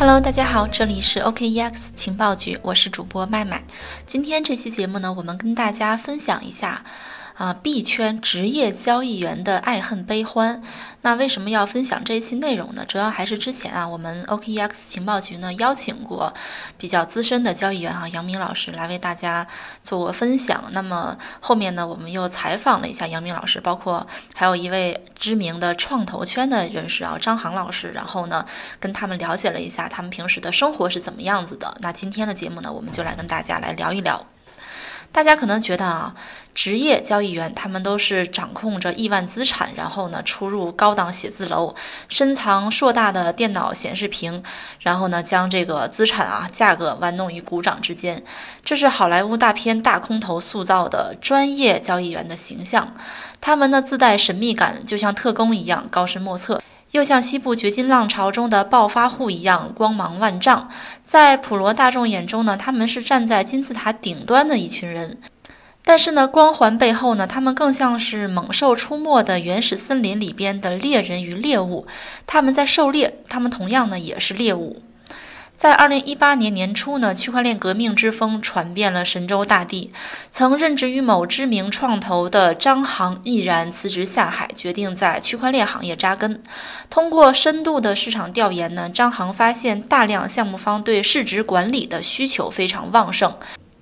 Hello，大家好，这里是 OKEX 情报局，我是主播麦麦。今天这期节目呢，我们跟大家分享一下。啊，币圈职业交易员的爱恨悲欢。那为什么要分享这一期内容呢？主要还是之前啊，我们 OKEX 情报局呢邀请过比较资深的交易员哈杨明老师来为大家做过分享。那么后面呢，我们又采访了一下杨明老师，包括还有一位知名的创投圈的人士啊张航老师，然后呢跟他们了解了一下他们平时的生活是怎么样子的。那今天的节目呢，我们就来跟大家来聊一聊。大家可能觉得啊，职业交易员他们都是掌控着亿万资产，然后呢出入高档写字楼，深藏硕大的电脑显示屏，然后呢将这个资产啊价格玩弄于股掌之间。这是好莱坞大片大空头塑造的专业交易员的形象，他们呢自带神秘感，就像特工一样高深莫测。又像西部掘金浪潮中的暴发户一样光芒万丈，在普罗大众眼中呢，他们是站在金字塔顶端的一群人。但是呢，光环背后呢，他们更像是猛兽出没的原始森林里边的猎人与猎物。他们在狩猎，他们同样呢也是猎物。在二零一八年年初呢，区块链革命之风传遍了神州大地。曾任职于某知名创投的张航毅然辞职下海，决定在区块链行业扎根。通过深度的市场调研呢，张航发现大量项目方对市值管理的需求非常旺盛。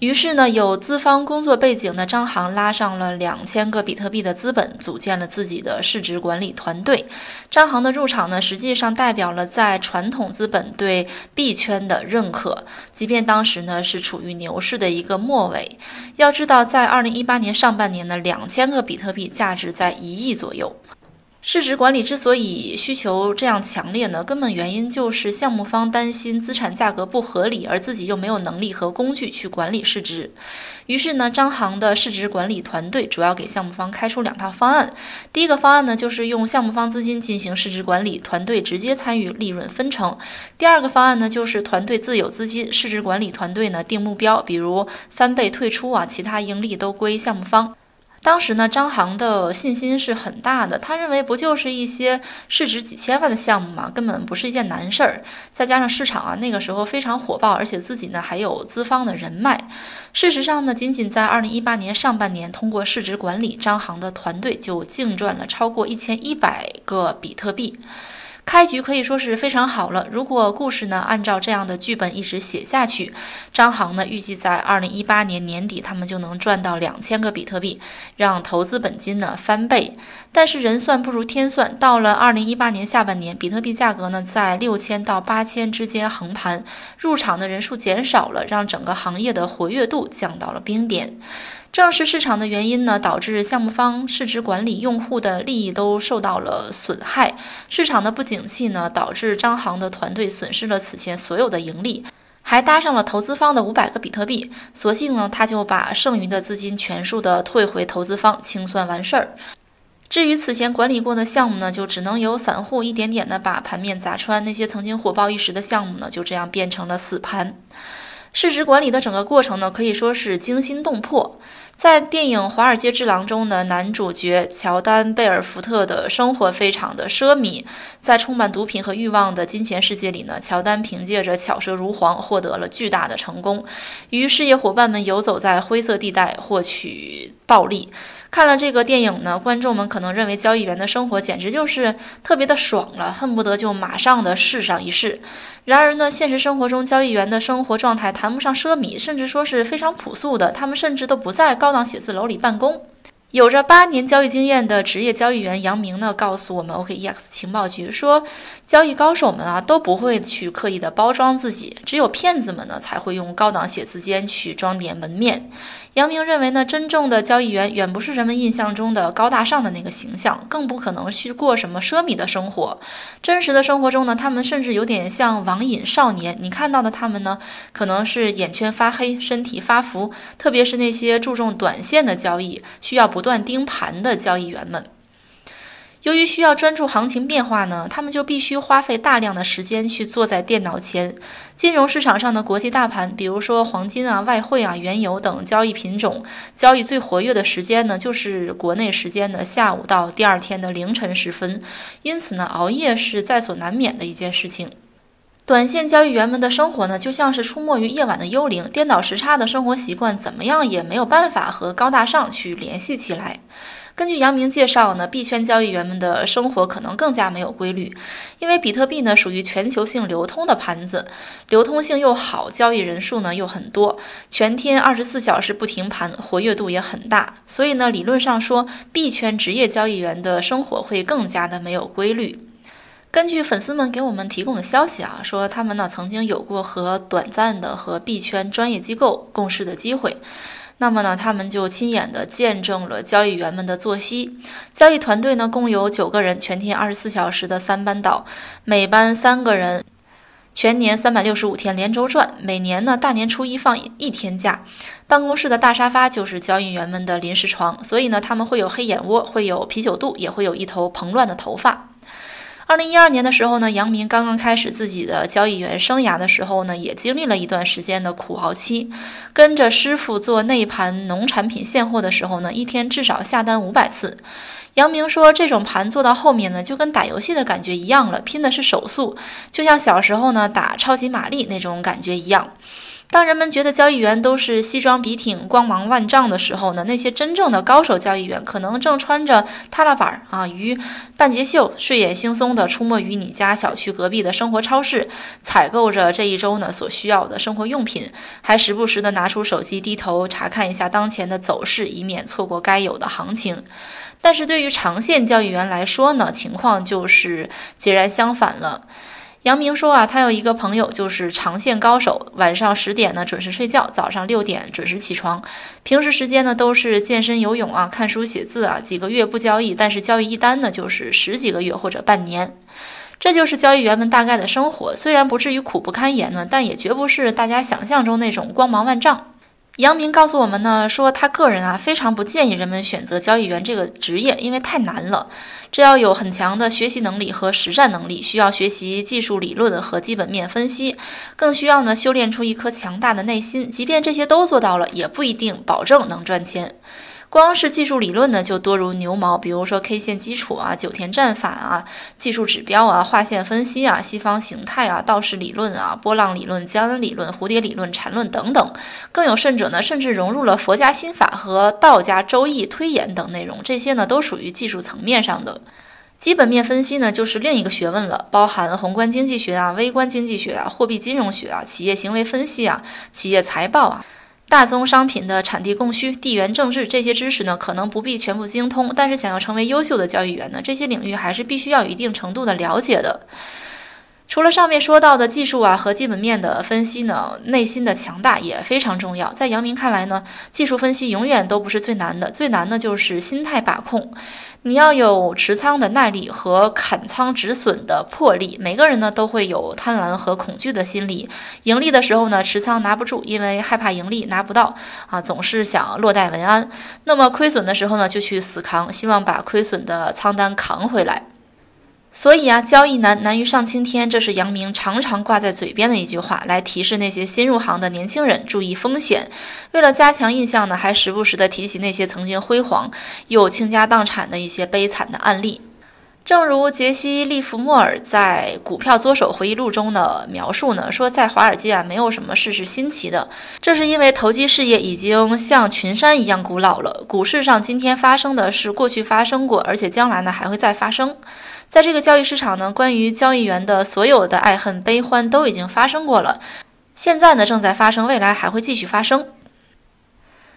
于是呢，有资方工作背景的张航拉上了两千个比特币的资本，组建了自己的市值管理团队。张航的入场呢，实际上代表了在传统资本对币圈的认可，即便当时呢是处于牛市的一个末尾。要知道，在二零一八年上半年呢，两千个比特币价值在一亿左右。市值管理之所以需求这样强烈呢，根本原因就是项目方担心资产价格不合理，而自己又没有能力和工具去管理市值。于是呢，张航的市值管理团队主要给项目方开出两套方案。第一个方案呢，就是用项目方资金进行市值管理，团队直接参与利润分成；第二个方案呢，就是团队自有资金，市值管理团队呢定目标，比如翻倍退出啊，其他盈利都归项目方。当时呢，张航的信心是很大的。他认为，不就是一些市值几千万的项目嘛，根本不是一件难事儿。再加上市场啊，那个时候非常火爆，而且自己呢还有资方的人脉。事实上呢，仅仅在二零一八年上半年，通过市值管理，张航的团队就净赚了超过一千一百个比特币。开局可以说是非常好了。如果故事呢按照这样的剧本一直写下去，张航呢预计在二零一八年年底，他们就能赚到两千个比特币，让投资本金呢翻倍。但是人算不如天算，到了二零一八年下半年，比特币价格呢在六千到八千之间横盘，入场的人数减少了，让整个行业的活跃度降到了冰点。正是市场的原因呢，导致项目方市值管理用户的利益都受到了损害。市场的不景气呢，导致张航的团队损失了此前所有的盈利，还搭上了投资方的五百个比特币。索性呢，他就把剩余的资金全数的退回投资方，清算完事儿。至于此前管理过的项目呢，就只能由散户一点点的把盘面砸穿。那些曾经火爆一时的项目呢，就这样变成了死盘。市值管理的整个过程呢，可以说是惊心动魄。在电影《华尔街之狼》中的男主角乔丹·贝尔福特的生活非常的奢靡，在充满毒品和欲望的金钱世界里呢，乔丹凭借着巧舌如簧获得了巨大的成功，与事业伙伴们游走在灰色地带，获取暴利。看了这个电影呢，观众们可能认为交易员的生活简直就是特别的爽了，恨不得就马上的试上一试。然而呢，现实生活中交易员的生活状态谈不上奢靡，甚至说是非常朴素的。他们甚至都不在高档写字楼里办公。有着八年交易经验的职业交易员杨明呢，告诉我们 OKEX 情报局说，交易高手们啊都不会去刻意的包装自己，只有骗子们呢才会用高档写字间去装点门面。杨明认为呢，真正的交易员远不是人们印象中的高大上的那个形象，更不可能去过什么奢靡的生活。真实的生活中呢，他们甚至有点像网瘾少年。你看到的他们呢，可能是眼圈发黑，身体发福，特别是那些注重短线的交易，需要不。不断盯盘的交易员们，由于需要专注行情变化呢，他们就必须花费大量的时间去坐在电脑前。金融市场上的国际大盘，比如说黄金啊、外汇啊、原油等交易品种，交易最活跃的时间呢，就是国内时间的下午到第二天的凌晨时分。因此呢，熬夜是在所难免的一件事情。短线交易员们的生活呢，就像是出没于夜晚的幽灵，颠倒时差的生活习惯，怎么样也没有办法和高大上去联系起来。根据杨明介绍呢，币圈交易员们的生活可能更加没有规律，因为比特币呢属于全球性流通的盘子，流通性又好，交易人数呢又很多，全天二十四小时不停盘，活跃度也很大，所以呢，理论上说，币圈职业交易员的生活会更加的没有规律。根据粉丝们给我们提供的消息啊，说他们呢曾经有过和短暂的和币圈专业机构共事的机会，那么呢他们就亲眼的见证了交易员们的作息。交易团队呢共有九个人，全天二十四小时的三班倒，每班三个人，全年三百六十五天连轴转，每年呢大年初一放一天假。办公室的大沙发就是交易员们的临时床，所以呢他们会有黑眼窝，会有啤酒肚，也会有一头蓬乱的头发。二零一二年的时候呢，杨明刚刚开始自己的交易员生涯的时候呢，也经历了一段时间的苦熬期。跟着师傅做内盘农产品现货的时候呢，一天至少下单五百次。杨明说，这种盘做到后面呢，就跟打游戏的感觉一样了，拼的是手速，就像小时候呢打超级玛丽那种感觉一样。当人们觉得交易员都是西装笔挺、光芒万丈的时候呢，那些真正的高手交易员可能正穿着踏拉板啊，于半截袖、睡眼惺忪地出没于你家小区隔壁的生活超市，采购着这一周呢所需要的生活用品，还时不时地拿出手机低头查看一下当前的走势，以免错过该有的行情。但是对于长线交易员来说呢，情况就是截然相反了。杨明说啊，他有一个朋友就是长线高手，晚上十点呢准时睡觉，早上六点准时起床，平时时间呢都是健身、游泳啊、看书、写字啊。几个月不交易，但是交易一单呢就是十几个月或者半年。这就是交易员们大概的生活，虽然不至于苦不堪言呢，但也绝不是大家想象中那种光芒万丈。杨明告诉我们呢，说他个人啊非常不建议人们选择交易员这个职业，因为太难了。这要有很强的学习能力和实战能力，需要学习技术理论和基本面分析，更需要呢修炼出一颗强大的内心。即便这些都做到了，也不一定保证能赚钱。光是技术理论呢，就多如牛毛。比如说 K 线基础啊、九田战法啊、技术指标啊、画线分析啊、西方形态啊、道氏理论啊、波浪理论、江恩理论、蝴蝶理论、缠论等等。更有甚者呢，甚至融入了佛家心法和道家周易推演等内容。这些呢，都属于技术层面上的。基本面分析呢，就是另一个学问了，包含宏观经济学啊、微观经济学啊、货币金融学啊、企业行为分析啊、企业财报啊。大宗商品的产地供需、地缘政治这些知识呢，可能不必全部精通，但是想要成为优秀的交易员呢，这些领域还是必须要有一定程度的了解的。除了上面说到的技术啊和基本面的分析呢，内心的强大也非常重要。在杨明看来呢，技术分析永远都不是最难的，最难的就是心态把控。你要有持仓的耐力和砍仓止损的魄力。每个人呢都会有贪婪和恐惧的心理。盈利的时候呢，持仓拿不住，因为害怕盈利拿不到啊，总是想落袋为安。那么亏损的时候呢，就去死扛，希望把亏损的仓单扛回来。所以啊，交易难难于上青天，这是杨明常常挂在嘴边的一句话，来提示那些新入行的年轻人注意风险。为了加强印象呢，还时不时的提起那些曾经辉煌又倾家荡产的一些悲惨的案例。正如杰西·利弗莫尔在《股票作手回忆录》中的描述呢，说在华尔街啊，没有什么事是新奇的，这是因为投机事业已经像群山一样古老了。股市上今天发生的是过去发生过，而且将来呢还会再发生。在这个交易市场呢，关于交易员的所有的爱恨悲欢都已经发生过了，现在呢正在发生，未来还会继续发生。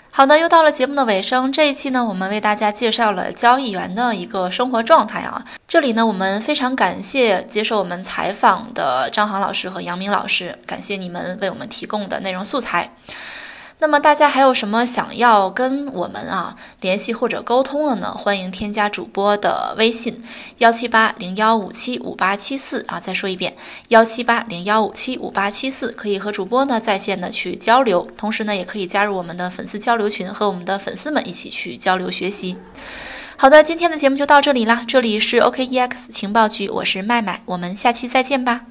好的，又到了节目的尾声，这一期呢，我们为大家介绍了交易员的一个生活状态啊。这里呢，我们非常感谢接受我们采访的张航老师和杨明老师，感谢你们为我们提供的内容素材。那么大家还有什么想要跟我们啊联系或者沟通的呢？欢迎添加主播的微信幺七八零幺五七五八七四啊，再说一遍幺七八零幺五七五八七四，可以和主播呢在线的去交流，同时呢也可以加入我们的粉丝交流群，和我们的粉丝们一起去交流学习。好的，今天的节目就到这里啦，这里是 OKEX 情报局，我是麦麦，我们下期再见吧。